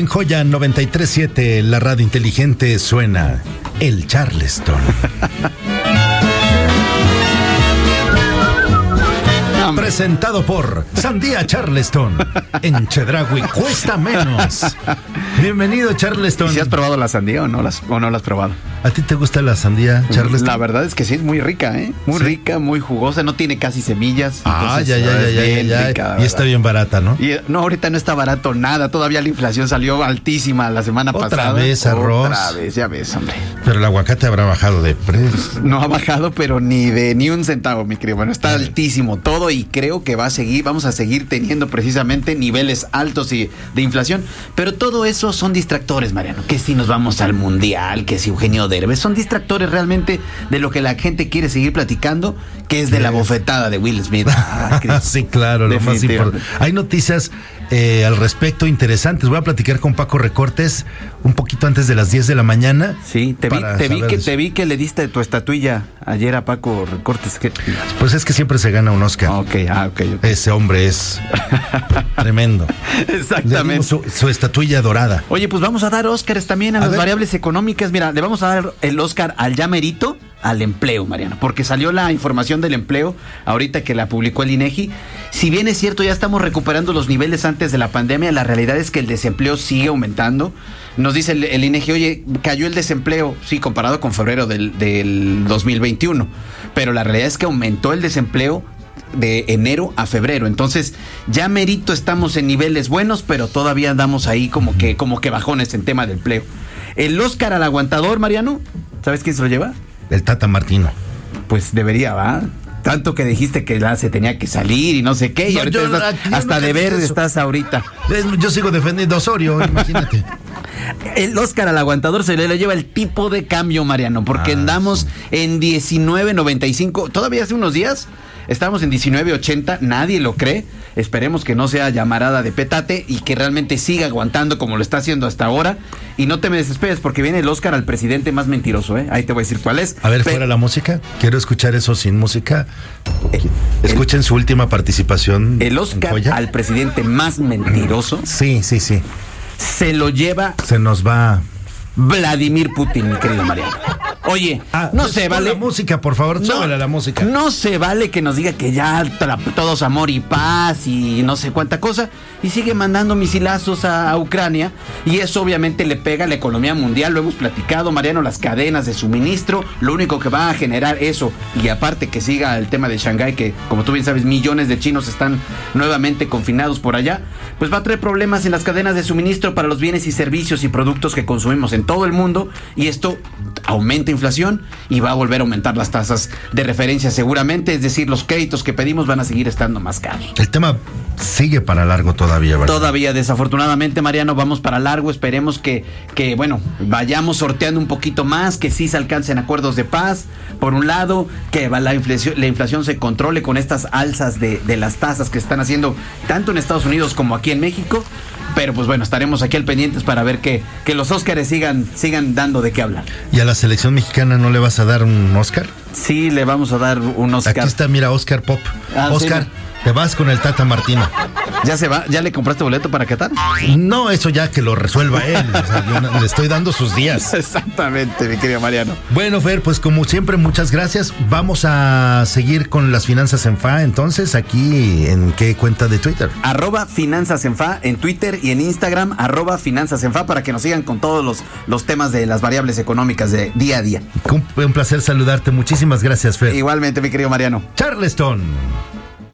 en Joya 937, la radio inteligente suena el Charleston. Presentado por Sandía Charleston. En Chedragui cuesta menos. Bienvenido, Charleston. ¿Y si has probado la sandía o no, las, o no la has probado? ¿A ti te gusta la sandía, Charleston? La verdad es que sí, es muy rica, ¿eh? Muy Sí. rica, muy jugosa, no tiene casi semillas. Ah, entonces, ya, ya, ya, ya, rica, Y está bien barata, ¿no? Y, no, ahorita no está barato nada. Todavía la inflación salió altísima la semana Otra pasada. vez arroz. Otra vez, ya ves, hombre. Pero el aguacate habrá bajado de precio. No ha bajado, pero ni de ni un centavo, mi querido. Bueno, está altísimo todo y creo que va a seguir, vamos a seguir teniendo precisamente niveles altos y, de inflación. Pero todo eso son distractores, Mariano. Que si nos vamos al mundial, que si Eugenio Derbez, son distractores realmente de lo que la gente quiere seguir platicando, que es de la bofetada de Will Smith. Ah, sí, claro, lo más importante. Hay noticias eh, al respecto interesantes. Voy a platicar con Paco Recortes un poquito antes de las 10 de la mañana. Sí, te vi, te vi que eso. te vi que le diste tu estatuilla ayer a Paco Recortes. Que... Pues es que siempre se gana un Oscar. Ok, ah, ok. ok. Ese hombre es tremendo. Exactamente. su, su estatuilla dorada. Oye, pues vamos a dar Óscares también a, A las ver. variables económicas. Mira, le vamos a dar el Óscar al ya merito al empleo, Mariano, porque salió la información del empleo ahorita que la publicó el INEGI. Si bien es cierto, ya estamos recuperando los niveles antes de la pandemia, la realidad es que el desempleo sigue aumentando. Nos dice el, el INEGI, oye, cayó el desempleo, sí, comparado con febrero del, del 2021, pero la realidad es que aumentó el desempleo de enero a febrero. Entonces, ya merito estamos en niveles buenos, pero todavía andamos ahí como que, como que bajones en tema de empleo. El Oscar al aguantador, Mariano, ¿sabes quién se lo lleva? El Tata Martino. Pues debería, ¿va? Tanto que dijiste que la se tenía que salir y no sé qué, y No, ahorita yo- estás- hasta nunca de verde eso. estás ahorita. Yo sigo defendiendo a Osorio, imagínate. El Oscar al aguantador se le, le lleva el tipo de cambio, Mariano, porque Ah, andamos en 19.95. Todavía hace unos días estábamos en 19.80, nadie lo cree. Esperemos que no sea llamarada de petate y que realmente siga aguantando como lo está haciendo hasta ahora. Y no te me desesperes porque viene el Oscar al presidente más mentiroso, ¿eh? Ahí te voy a decir cuál es. A ver, Pe- fuera la música. Quiero escuchar eso sin música. Escuchen su última participación. El Oscar al presidente más mentiroso Sí, sí, sí. se lo lleva Se nos va. Vladimir Putin, mi querido Mariano. Oye, Ah, no se vale. la música, por favor, a la música. No se vale que nos diga que ya todos amor y paz y no sé cuánta cosa. Y sigue mandando misilazos a, a Ucrania. Y eso obviamente le pega a la economía mundial. Lo hemos platicado, Mariano, las cadenas de suministro. Lo único que va a generar eso. Y aparte que siga el tema de Shanghái, que como tú bien sabes, millones de chinos están nuevamente confinados por allá. Pues va a traer problemas en las cadenas de suministro para los bienes y servicios y productos que consumimos en todo el mundo. Y esto aumenta inflación y va a volver a aumentar las tasas de referencia seguramente, es decir, los créditos que pedimos van a seguir estando más caros. El tema sigue para largo todavía, ¿verdad? Todavía, desafortunadamente, Mariano, vamos para largo. Esperemos que, que, bueno, vayamos sorteando un poquito más, que sí se alcancen acuerdos de paz, por un lado, que la inflación, la inflación se controle con estas alzas de, de las tasas que están haciendo tanto en Estados Unidos como aquí en México. Pero pues bueno, estaremos aquí al pendientes para ver que, que los Óscares sigan, sigan dando de qué hablar. ¿Y a la selección mexicana no le vas a dar un Oscar? Sí, le vamos a dar un Oscar. Aquí está, mira, Oscar Pop. Ah, sí, no. te vas con el Tata Martino. ¿Ya se va? ¿Ya le compraste boleto para Qatar? No, eso ya que lo resuelva él. O sea, yo no- le estoy dando sus días. Exactamente, mi querido Mariano. Bueno, Fer, pues como siempre, muchas gracias. Vamos a seguir con las finanzas en FA, entonces, aquí en qué cuenta de Twitter. Arroba Finanzas en Fa en Twitter y en Instagram, arroba Finanzas en Fa para que nos sigan con todos los, los temas de las variables económicas de día a día. Un, un placer saludarte. Muchísimas gracias, Fer. Igualmente, mi querido Mariano. Charleston.